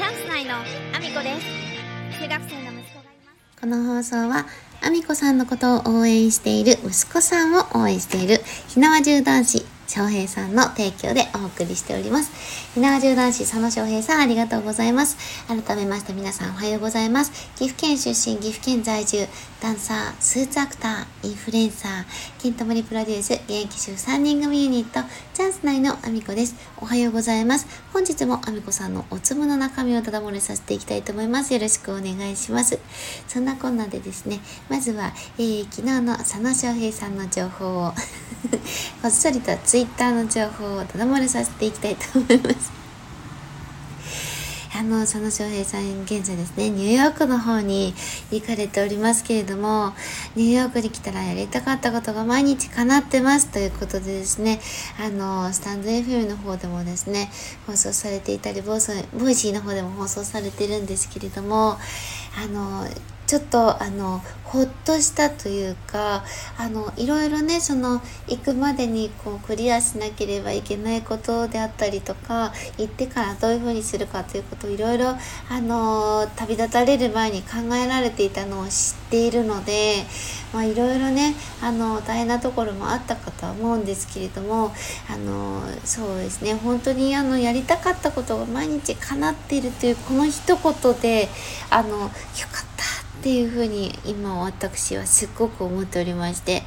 チャンス内のアミコです。中学生の息子がいます。この放送は、あみこさんのことを応援している息子さんを応援している、ひなわ銃男子、翔平さんの提供でお送りしております。ひなわ銃男子、佐野翔平さん、ありがとうございます。改めまして皆さんおはようございます。岐阜県出身、岐阜県在住、ダンサー、スーツアクター、インフルエンサー、金ともりプロデュース、現役主3人組ユニット、チャンス内のあみこです。おはようございます。本日もあみこさんのおつむの中身をただ漏れさせていきたいと思います。よろしくお願いします。そんなこんなでですね、まずは、えー昨日の佐野翔平さんの情報を、こっそりとツイッターの情報をただ漏れさせていきたいと思います。あの、佐野翔平さん、現在ですね、ニューヨークの方に行かれておりますけれども、ニューヨークに来たらやりたかったことが毎日叶ってますということでですね、あの、スタンド FM の方でもですね、放送されていたり、ボイ Voicy の方でも放送されてるんですけれども、あの、ちょっとあのほっとしたというかあのいろいろねその行くまでにこうクリアしなければいけないことであったりとか行ってからどういうふうにするかということをいろいろあの旅立たれる前に考えられていたのを知っているので、まあ、いろいろねあの大変なところもあったかとは思うんですけれどもあのそうですね本当にあのやりたかったことが毎日叶っているというこの一言であのよかったっていうふうに今私はすっごく思っておりまして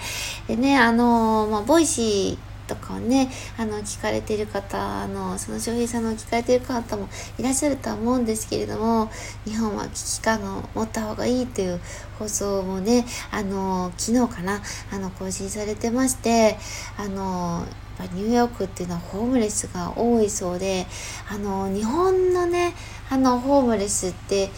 でねあのまあ Voicy とかをねあの聞かれてる方のその翔平さんの聞かれてる方もいらっしゃるとは思うんですけれども日本は危機感を持った方がいいという放送もねあの昨日かなあの更新されてましてあのやっぱニューヨークっていうのはホームレスが多いそうであの日本のねあのホームレスって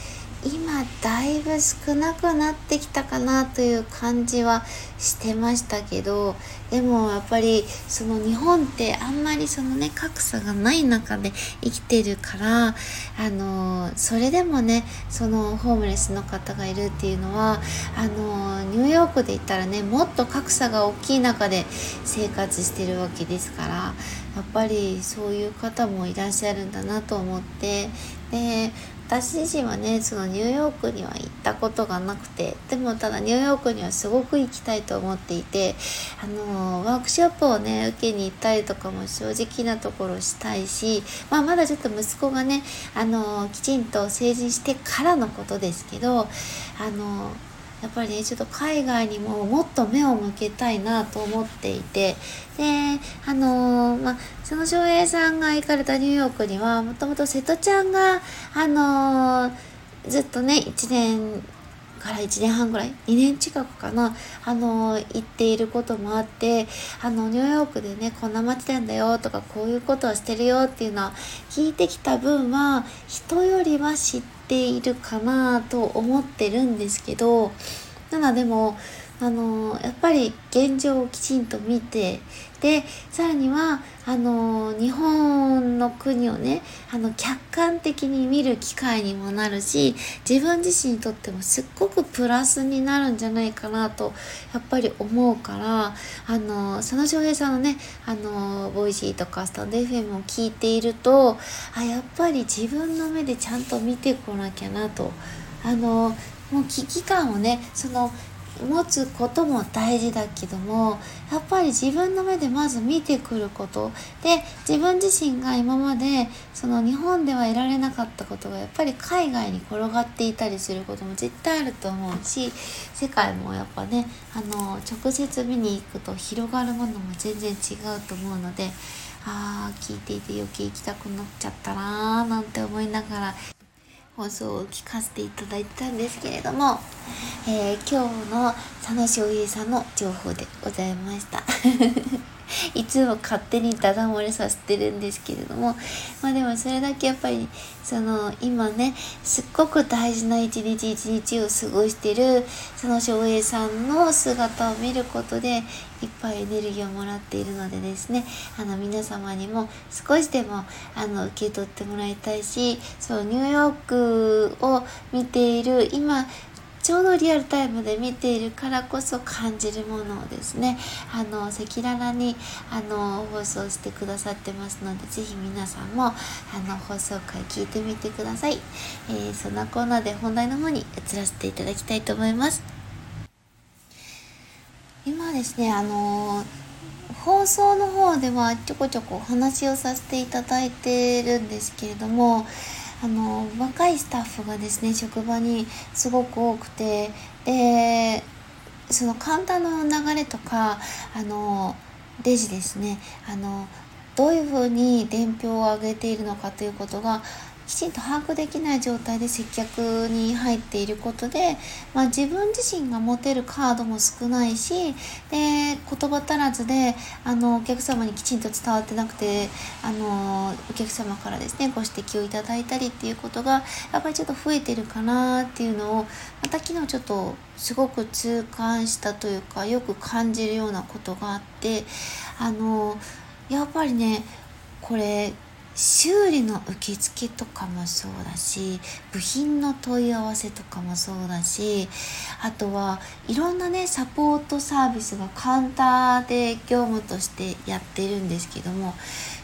今だいぶ少なくなってきたかなという感じはしてましたけどでもやっぱりその日本ってあんまりそのね格差がない中で生きてるからあのそれでもねそのホームレスの方がいるっていうのはあのニューヨークで言ったらねもっと格差が大きい中で生活してるわけですからやっぱりそういう方もいらっしゃるんだなと思ってで私自身はねそのニューヨークには行ったことがなくてでもただニューヨークにはすごく行きたいと思っていてあのワークショップをね受けに行ったりとかも正直なところしたいし、まあ、まだちょっと息子がねあのきちんと成人してからのことですけどあのやっぱりねちょっと海外にももっと目を向けたいなと思っていて。であのーまあその翔平さんが行かれたニューヨークにはもともと瀬戸ちゃんがあのーずっとね1年から1年半ぐらい2年近くかなあの行っていることもあってあのニューヨークでねこんな街なんだよとかこういうことをしてるよっていうのは聞いてきた分は人よりは知ってているかなと思ってるんですけどただでもあのやっぱり現状をきちんと見てでさらにはあの日本の国をねあの客観的に見る機会にもなるし自分自身にとってもすっごくプラスになるんじゃないかなとやっぱり思うからあの佐野翔平さんのねあのボイシーとかスタンド FM を聞いているとあやっぱり自分の目でちゃんと見てこなきゃなと。あのもう危機感をねその持つことも大事だけどもやっぱり自分の目でまず見てくること。で自分自身が今までその日本では得られなかったことがやっぱり海外に転がっていたりすることも絶対あると思うし世界もやっぱねあの直接見に行くと広がるものも全然違うと思うのであー聞いていて余計行きたくなっちゃったなーなんて思いながら。放送を聞かせていただいたんですけれども、えー今日の佐野翔平さんの情報でございました。いつも勝手にダダ漏れさせてるんですけれどもまあでもそれだけやっぱりその今ねすっごく大事な一日一日を過ごしてるその翔平さんの姿を見ることでいっぱいエネルギーをもらっているのでですねあの皆様にも少しでもあの受け取ってもらいたいしそうニューヨークを見ている今ちょうどリアルタイムで見ているからこそ感じるものをですね。あの赤裸々にあの放送してくださってますので是非皆さんもあの放送回聞いてみてください、えー、そんなコーナーで本題の方に移らせていただきたいと思います。今ですねあのー放送の方ではちょこちょこお話をさせていただいてるんですけれどもあの若いスタッフがですね職場にすごく多くてでその簡単な流れとかあのレジですね。あのどういうふうに伝票を上げているのかということがきちんと把握できない状態で接客に入っていることで、まあ、自分自身が持てるカードも少ないしで言葉足らずであのお客様にきちんと伝わってなくてあのお客様からですねご指摘をいただいたりっていうことがやっぱりちょっと増えてるかなっていうのをまた昨日ちょっとすごく痛感したというかよく感じるようなことがあってあのやっぱりねこれ修理の受付とかもそうだし部品の問い合わせとかもそうだしあとはいろんなねサポートサービスがカウンターで業務としてやってるんですけども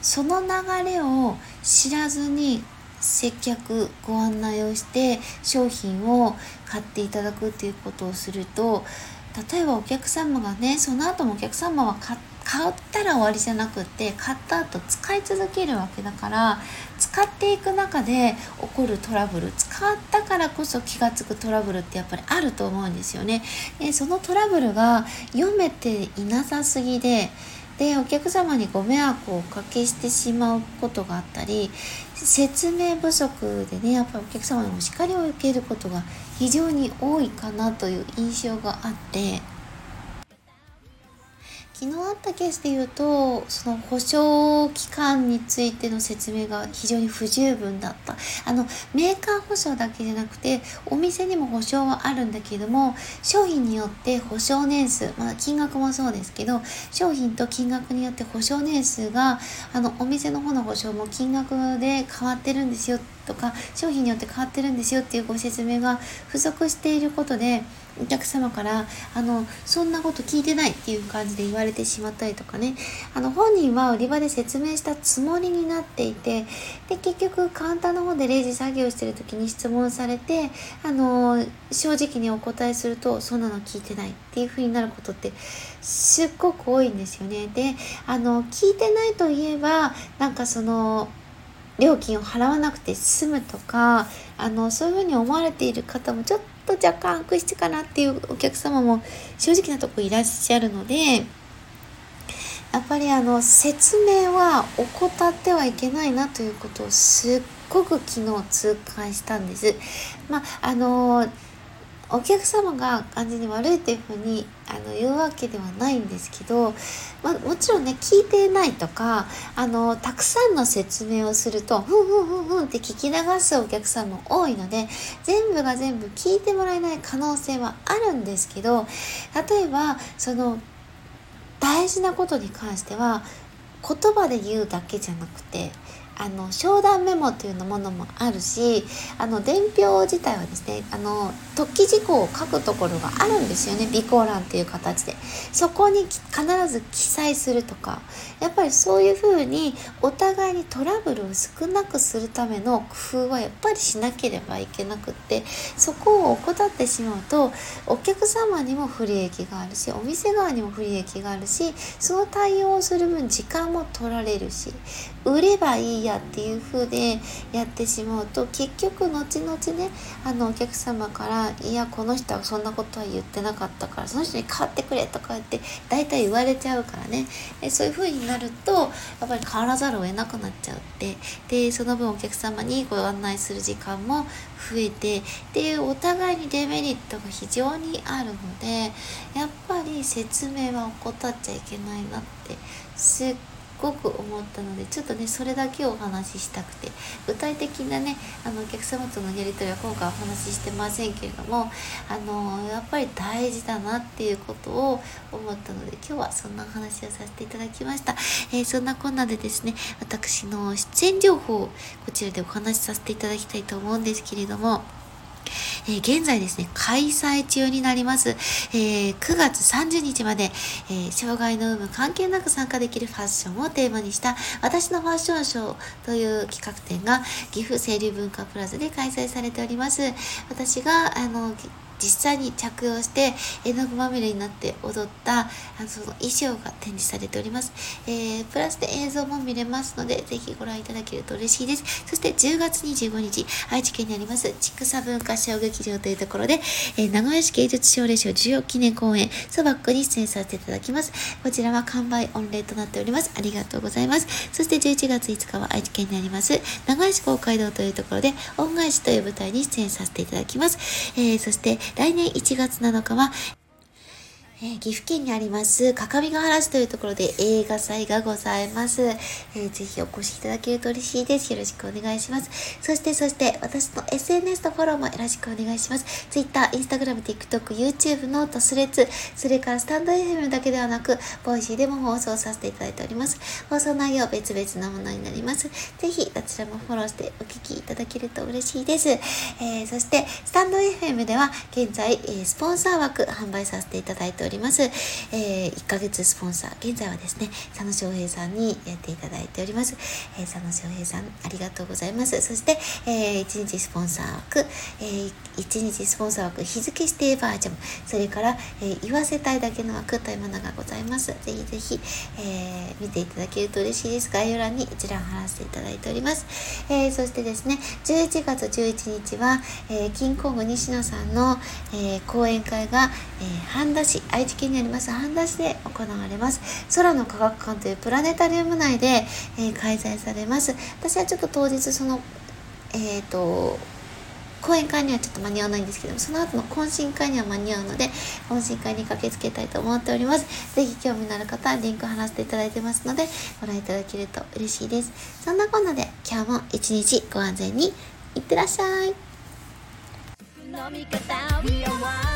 その流れを知らずに接客ご案内をして商品を買っていただくっていうことをすると例えばお客様がねその後もお客様は買って買ったら終わりじゃなくって買った後使い続けるわけだから使っていく中で起こるトラブル使ったからこそ気が付くトラブルってやっぱりあると思うんですよね。でそのトラブルが読めていなさすぎででお客様にご迷惑をおかけしてしまうことがあったり説明不足でねやっぱりお客様にお叱りを受けることが非常に多いかなという印象があって昨日あったケースで言うとその保証期間についての説明が非常に不十分だった。あのメーカー保証だけじゃなくてお店にも保証はあるんだけれども商品によって保証年数、まあ、金額もそうですけど商品と金額によって保証年数があのお店の方の保証も金額で変わってるんですよとか商品によって変わってるんですよっていうご説明が付属していることでお客様からあのそんなこと聞いてないっていう感じで言われてしまったりとかね。あの本人は売り場で説明したつもりになっていてで結局カウンターの方でレジ作業してる時に質問されてあの正直にお答えするとそんなの聞いてないっていう風になることってすっごく多いんですよね。であの聞いてないといえばなんかその料金を払わなくて済むとかあのそういうふうに思われている方もちょっと若干悪質かなっていうお客様も正直なとこいらっしゃるのでやっぱりあの説明は怠ってはいけないなということをすっごく昨日痛感したんです。まああのお客様が感じに悪いというふうにあの言うわけではないんですけど、まあ、もちろんね聞いてないとかあのたくさんの説明をするとふんふんふんふんって聞き流すお客さんも多いので全部が全部聞いてもらえない可能性はあるんですけど例えばその大事なことに関しては言葉で言うだけじゃなくてあの商談メモというものもあるしあの伝票自体はですねあの突起事項を書くところがあるんですよね。備考欄っていう形で。そこに必ず記載するとか。やっぱりそういうふうにお互いにトラブルを少なくするための工夫はやっぱりしなければいけなくってそこを怠ってしまうとお客様にも不利益があるしお店側にも不利益があるしその対応をする分時間も取られるし売ればいいやっていう風でやってしまうと結局後々ねあのお客様から「いやこの人はそんなことは言ってなかったからその人に変わってくれ」とかって大体言われちゃうからね。でそういう風になるとやっぱり変わらざるを得なくなっちゃうって。でその分お客様にご案内する時間も増えてでお互いにデメリットが非常にあるのでやっぱり説明は怠っちゃいけないなってすっごく思ったのでちょっとねそれだけお話ししたくて。具体的なねあのお客様とのやり取りは今回お話ししてませんけれどもあのやっぱり大事だなっていうことを思ったので今日はそんなお話をさせていただきました、えー、そんなこんなでですね私の出演情報をこちらでお話しさせていただきたいと思うんですけれども。えー、現在ですね、開催中になります。えー、9月30日まで、えー、障害の有無関係なく参加できるファッションをテーマにした私のファッションショーという企画展が岐阜清流文化プラザで開催されております。私が、あの、実際に着用して絵の具まみれになって踊ったあのその衣装が展示されております、えー、プラスで映像も見れますのでぜひご覧いただけると嬉しいです。そして10月25日愛知県にあります千草文化小劇場というところで、えー、名古屋市芸術奨励賞重要記念公演ソバックに出演させていただきます。こちらは完売御礼となっております。ありがとうございます。そして11月5日は愛知県にあります名古屋市公会堂というところで恩返しという舞台に出演させていただきます、えー、そして来年1月7日はえ、岐阜県にあります各務原市というところで映画祭がございます、えー、ぜひお越しいただけると嬉しいです。よろしくお願いします。そして、そして、私の SNS のフォローもよろしくお願いします。Twitter、Instagram、TikTok、YouTube のトスレツ、それからスタンド FM だけではなく、ボイシーでも放送させていただいております。放送内容別々なものになります。ぜひ、どちらもフォローしてお聞きいただけると嬉しいです。えー、そして、スタンド FM では現在、えスポンサー枠販売させていただいております。ります。えー、1ヶ月スポンサー、現在はですね、佐野翔平さんにやっていただいております。えー、佐野翔平さん、ありがとうございます。そして、えー、1日スポンサー枠、えー、1日スポンサー枠、日付指定バージョン、それから、えー、言わせたいだけの枠というものがございます。ぜひぜひ、えー、見ていただけると嬉しいです。概要欄に一覧貼らせていただいております。えー、そしてですね、11月11日は、えー、キンコング西野さんの、えー、講演会が、えー、半田市、愛知県にあります半田市で行われます空の科学館というプラネタリウム内で、えー、開催されます私はちょっと当日そのえっ、ー、と講演会にはちょっと間に合わないんですけども、その後の懇親会には間に合うので、懇親会に駆けつけたいと思っております。ぜひ興味のある方はリンク貼らせていただいてますので、ご覧いただけると嬉しいです。そんなこんなで今日も一日ご安全にいってらっしゃい。飲み方